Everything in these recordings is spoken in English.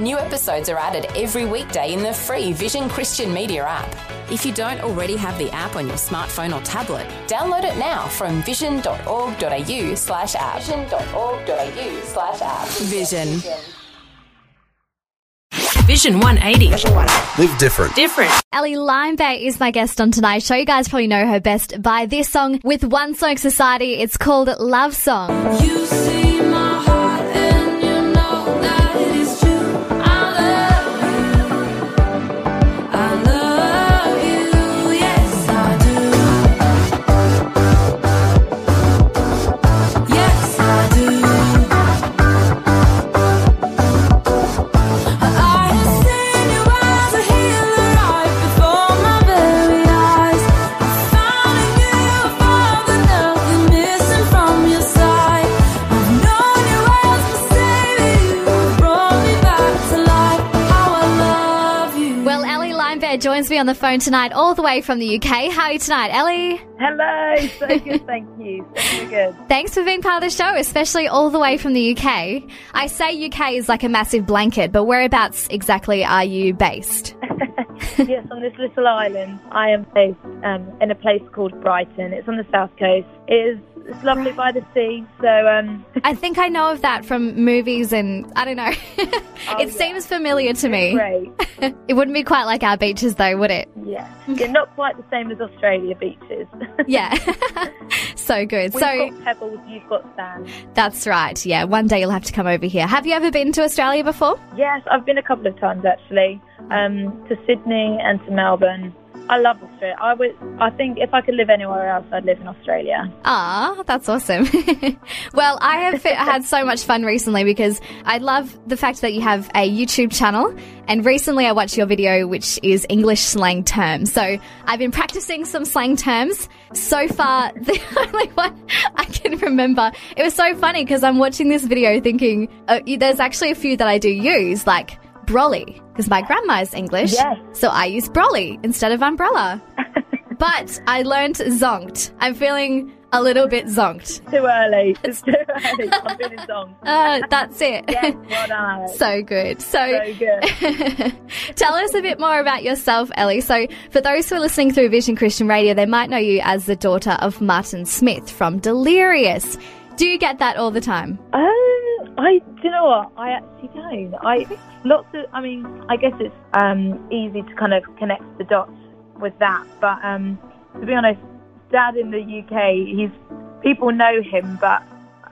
New episodes are added every weekday in the free Vision Christian Media app. If you don't already have the app on your smartphone or tablet, download it now from vision.org.au slash app. Vision.org.au slash app. Vision. Vision 180. Live different. Different. Ellie Limebear is my guest on tonight's show. You guys probably know her best by this song with One Song Society. It's called Love Song. You on the phone tonight, all the way from the UK. How are you tonight, Ellie? Hello, so good, thank you. So good. Thanks for being part of the show, especially all the way from the UK. I say UK is like a massive blanket, but whereabouts exactly are you based? yes, on this little island, I am based um, in a place called Brighton. It's on the south coast. It is it's lovely by the sea. So um, I think I know of that from movies and I don't know. it yeah. seems familiar to me. great. It wouldn't be quite like our beaches though, would it? Yeah, yeah, not quite the same as Australia beaches. Yeah. so good. We've so got pebbles, you've got sand. that's right. Yeah, one day you'll have to come over here. Have you ever been to Australia before? Yes, I've been a couple of times actually um, to Sydney and to Melbourne. I love Australia. I would. I think if I could live anywhere else, I'd live in Australia. Ah, that's awesome. well, I have had so much fun recently because I love the fact that you have a YouTube channel. And recently I watched your video, which is English slang terms. So I've been practicing some slang terms. So far, the only one I can remember. It was so funny because I'm watching this video thinking, uh, there's actually a few that I do use, like brolly, because my grandma is English. Yes. So I use brolly instead of umbrella. but I learned zonked. I'm feeling a little bit zonked. Too early. It's too early. I'm feeling song. Uh, that's it. Yes, well so good. So, So good. tell us a bit more about yourself, Ellie. So, for those who are listening through Vision Christian Radio, they might know you as the daughter of Martin Smith from Delirious. Do you get that all the time? Um, I do you know what? I actually don't. I lots of. I mean, I guess it's um easy to kind of connect the dots with that. But um, to be honest, Dad in the UK, he's people know him, but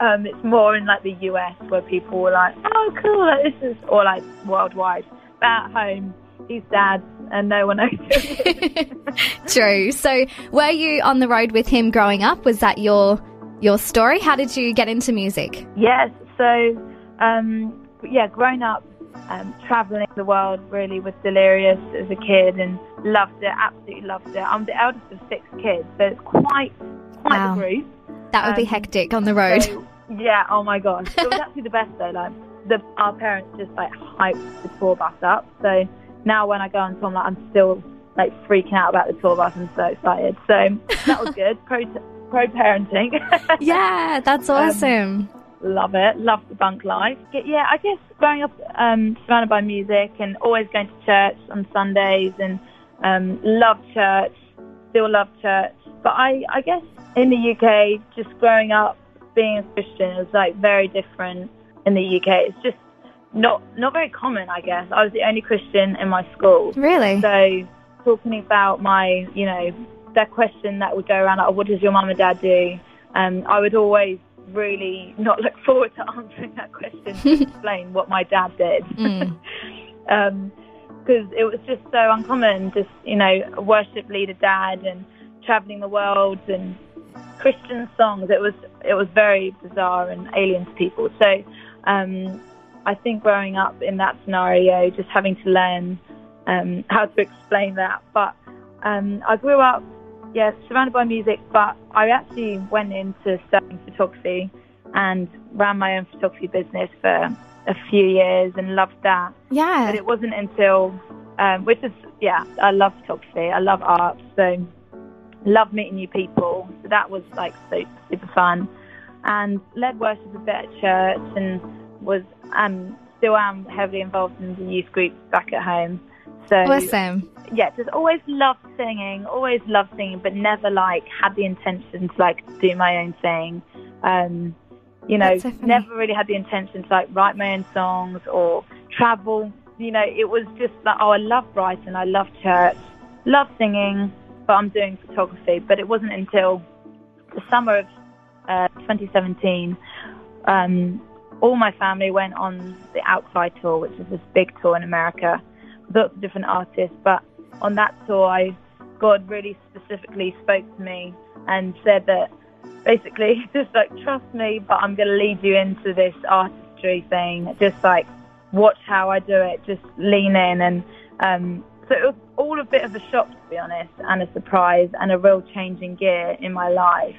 um, it's more in like the US where people were like, "Oh, cool, like, this is," or like worldwide. But at home, he's Dad, and no one knows him. True. So, were you on the road with him growing up? Was that your your story? How did you get into music? Yes. So, um, yeah, growing up, um, traveling the world really was Delirious as a kid and loved it. Absolutely loved it. I'm the eldest of six kids, so it's quite quite Wow. a group. That would be Um, hectic on the road. So, yeah. Oh my gosh. It was actually the best though. Like the our parents just like hyped the tour bus up. So now when I go on tour, I'm like I'm still like freaking out about the tour bus. I'm so excited. So that was good. Pro pro parenting. yeah, that's awesome. Love it. Love the bunk life. Yeah, I guess growing up um, surrounded by music and always going to church on Sundays and um, love church, still love church. But I, I guess in the UK, just growing up being a Christian is like very different in the UK. It's just not not very common, I guess. I was the only Christian in my school. really? So talking about my, you know, that question that would go around, like, what does your mum and dad do? Um, I would always really not look forward to answering that question to explain what my dad did. Mm. Because it was just so uncommon, just, you know, worship leader dad and traveling the world and Christian songs. It was it was very bizarre and alien to people. So um, I think growing up in that scenario, just having to learn um, how to explain that. But um, I grew up yeah, surrounded by music, but I actually went into studying photography and ran my own photography business for a few years and loved that. Yeah. But it wasn't until, um, which is, yeah, I love photography, I love art, so love meeting new people. So that was like so super fun. And led worship a bit at church and was um, still am heavily involved in the youth groups back at home. So Awesome. yeah, just always loved singing, always loved singing, but never like had the intention to like do my own thing. Um, you know, never really had the intention to like write my own songs or travel. You know, it was just like, oh, I love writing, I love church, love singing, but I'm doing photography. But it wasn't until the summer of uh, 2017, um, all my family went on the Outcry tour, which is this big tour in America lots of different artists. But on that tour, I, God really specifically spoke to me and said that basically, just like, trust me, but I'm going to lead you into this artistry thing. Just like, watch how I do it, just lean in. And um, so it was all a bit of a shock, to be honest, and a surprise and a real change in gear in my life.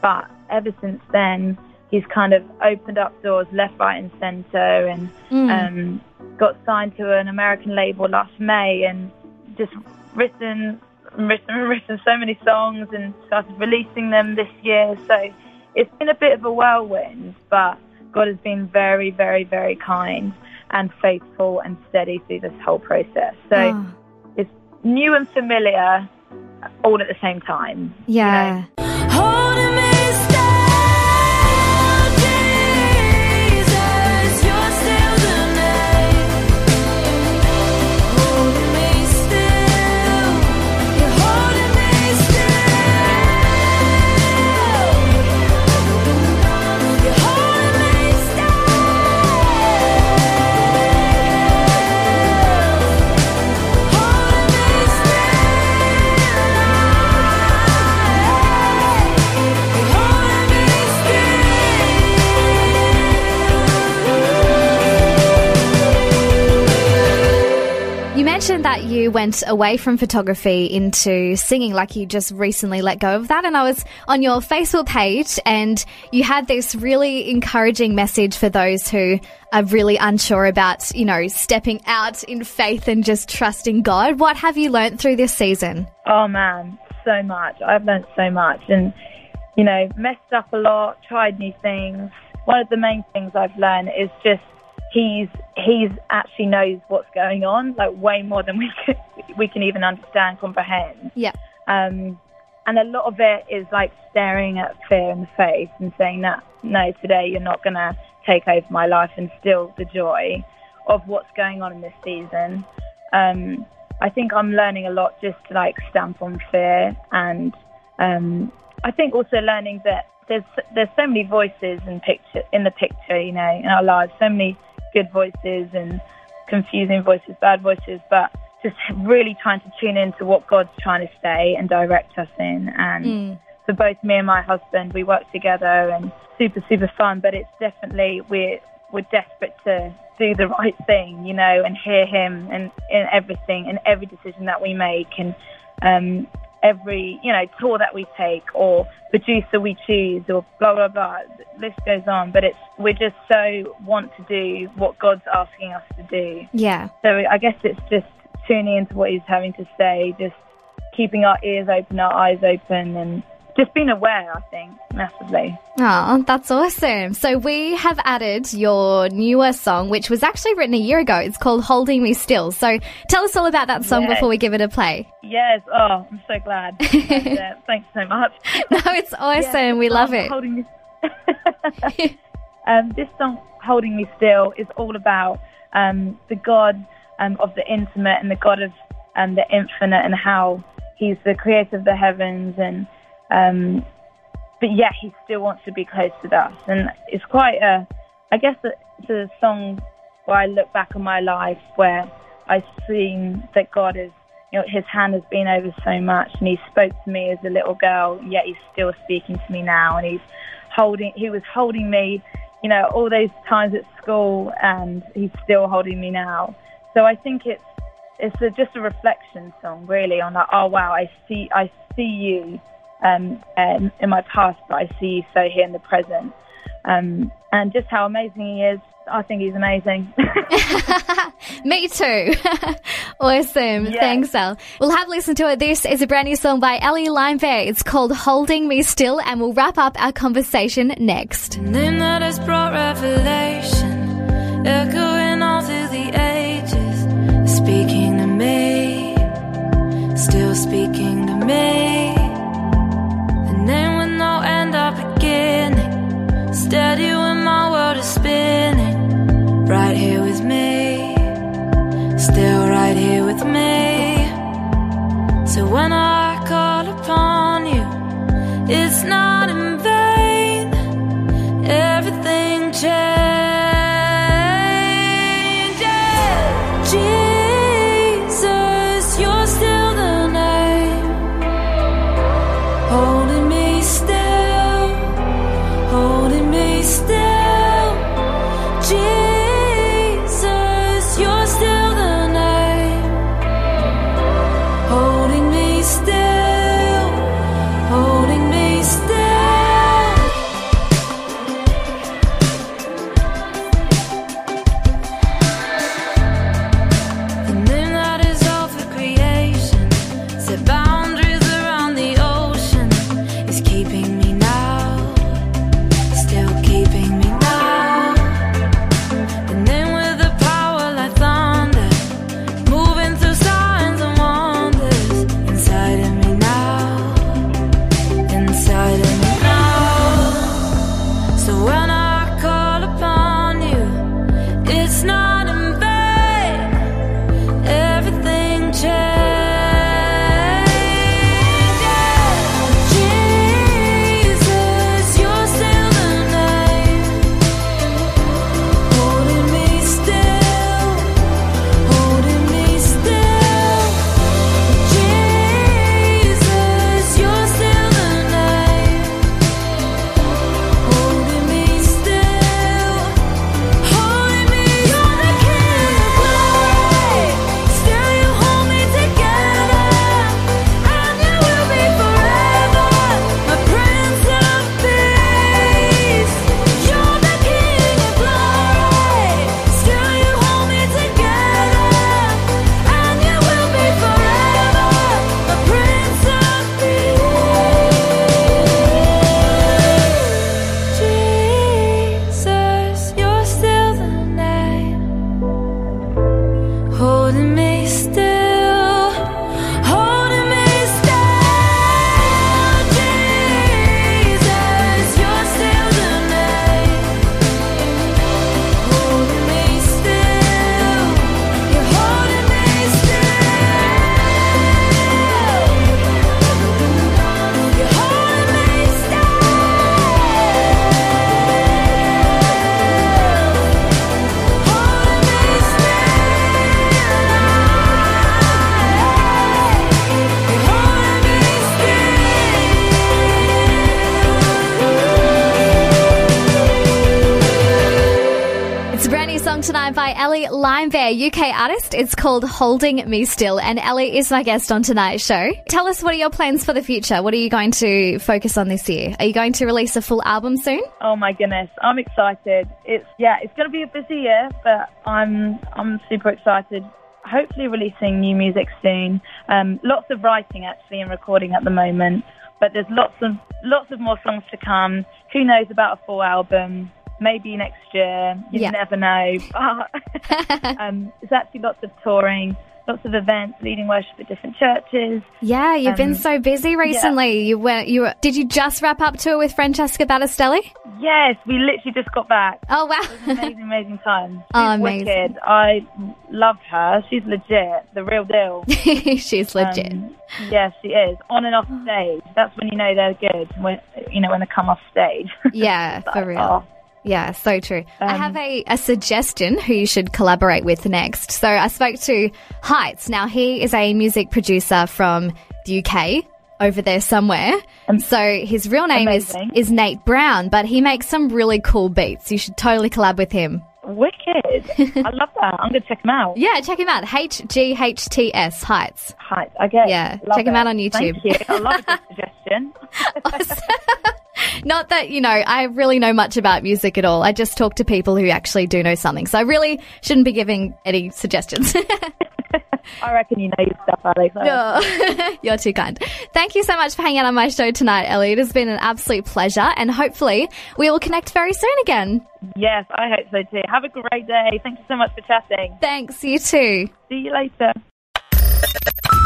But ever since then, he's kind of opened up doors left, right, and centre, and um, got signed to an American label last May, and just written, and written, and written so many songs, and started releasing them this year. So it's been a bit of a whirlwind, but God has been very, very, very kind and faithful and steady through this whole process. So Oh, it's new and familiar all at the same time. you know? Mentioned that you went away from photography into singing, like you just recently let go of that. And I was on your Facebook page and you had this really encouraging message for those who are really unsure about, you know, stepping out in faith and just trusting God. What have you learned through this season? Oh man, so much. I've learned so much and, you know, messed up a lot, tried new things. One of the main things I've learned is just he's he's actually knows what's going on, like way more than we can, we can even understand, comprehend. Yeah. Um, and a lot of it is like staring at fear in the face and saying that no, today you're not going to take over my life and steal the joy of what's going on in this season. Um, I think I'm learning a lot just to like stamp on fear, and um, I think also learning that there's there's so many voices in picture in the picture, you know, in our lives, so many good voices and confusing voices, bad voices, but just really trying to tune into what God's trying to say and direct us in. And for both me and my husband, we work together and super, super fun. But it's definitely we're we're desperate to do the right thing, you know, and hear Him and in everything and every decision that we make and um, every you know tour that we take or producer we choose or blah blah blah. The list goes on, but it's we just so want to do what God's asking us to do. Yeah. So I guess it's just tuning into what he's having to say, just keeping our ears open, our eyes open, and just being aware, I think, massively. Oh, that's awesome. So we have added your newer song, which was actually written a year ago. It's called Holding Me Still. So tell us all about that song Yes. before we give it a play. Yes, oh, I'm so glad. and, uh, thanks so much. No, it's awesome. Yeah, we love it. Holding me... um, this song, Holding Me Still, is all about um, the God um, of the intimate and the God of um, the infinite and how he's the creator of the heavens and um, but yeah, he still wants to be close to us. And it's quite a I guess it's a song where I look back on my life where I've seen that God is you know his hand has been over so much and he spoke to me as a little girl yet he's still speaking to me now. And he's holding he was holding me you know all those times at school and he's still holding me now. So I think it's it's a, just a reflection song, really, on like, oh wow, I see, I see you um, um, in my past, but I see you so here in the present, um, and just how amazing he is. I think he's amazing. Me too. awesome. Yes. Thanks, Elle. We'll have a listen to it. This is a brand new song by Ellie Limebear. It's called Holding Me Still, and we'll wrap up our conversation next. name that has brought revelation, echoing all through the ages, speaking to me, still speaking when I by Ellie Limebear, UK artist. It's called Holding Me Still, and Ellie is my guest on tonight's show. Tell us what are your plans for the future? What are you going to focus on this year? Are you going to release a full album soon? Oh my goodness, I'm excited. It's yeah, it's going to be a busy year, but I'm I'm super excited. Hopefully, releasing new music soon. Um, lots of writing actually and recording at the moment, but there's lots of lots of more songs to come. Who knows about a full album? Maybe next year. You Yeah. never know. But, um, there's actually lots of touring, lots of events, leading worship at different churches. Yeah, you've been Um, so busy recently. You went. You were, did you just wrap up tour with Francesca Battistelli? Yes, we literally just got back. Oh wow! amazing, amazing time. She's Oh, amazing. wicked. I loved her. She's legit, the real deal. She's legit. Um, yeah, she is. On and off stage. That's when you know they're good. When you know when they come off stage. yeah, for real. Oh, Yeah, so true. I Um, have a, a suggestion who you should collaborate with next. So I spoke to Heights. Now, he is a music producer from the UK over there somewhere. so his real name is, amazing. is Nate Brown, but he makes some really cool beats. You should totally collab with him. Wicked. I love that. I'm going to check him out. Yeah, check him out. HGHTS Heights. Heights. I Okay. Yeah, check him out on YouTube. Thank you. I love good suggestion. Not that, you know, I really know much about music at all. I just talk to people who actually do know something. So I really shouldn't be giving any suggestions. I reckon you know your stuff, Alex. Oh, You're too kind. Thank you so much for hanging out on my show tonight, Ellie. It has been an absolute pleasure, and hopefully we will connect very soon again. Yes, I hope so too. Have a great day. Thank you so much for chatting. Thanks, you too. See you later.